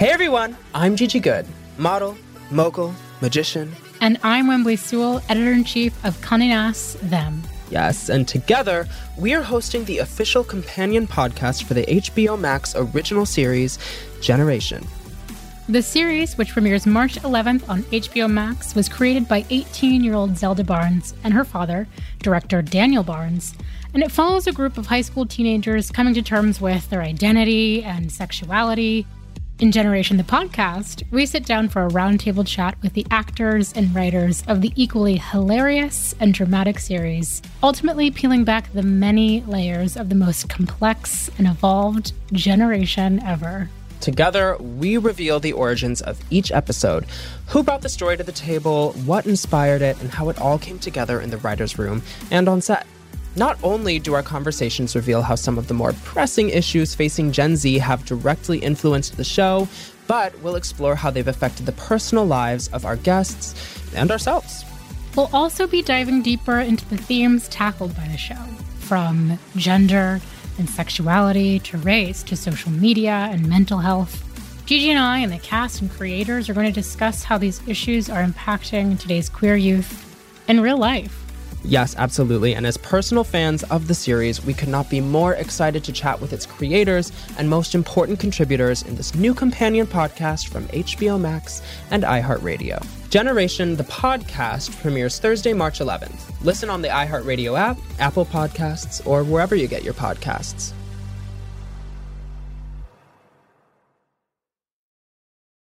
Hey everyone, I'm Gigi Goode, model, mogul, magician. And I'm Whembley Sewell, editor in chief of Condé Nast Them. Yes, and together we are hosting the official companion podcast for the HBO Max original series, Generation. The series, which premieres March 11th on HBO Max, was created by 18 year old Zelda Barnes and her father, director Daniel Barnes, and it follows a group of high school teenagers coming to terms with their identity and sexuality in Generation the Podcast, we sit down for a roundtable chat with the actors and writers of the equally hilarious and dramatic series, ultimately peeling back the many layers of the most complex and evolved generation ever. Together, we reveal the origins of each episode, who brought the story to the table, what inspired it, and how it all came together in the writer's room and on set. Not only do our conversations reveal how some of the more pressing issues facing Gen Z have directly influenced the show, but we'll explore how they've affected the personal lives of our guests and ourselves. We'll also be diving deeper into the themes tackled by the show, from gender and sexuality to race to social media and mental health. Gigi and I and the cast and creators are going to discuss how these issues are impacting today's queer youth in real life. Yes, absolutely. And as personal fans of the series, we could not be more excited to chat with its creators and most important contributors in this new companion podcast from HBO Max and iHeartRadio. Generation, the podcast, premieres Thursday, March 11th. Listen on the iHeartRadio app, Apple Podcasts, or wherever you get your podcasts.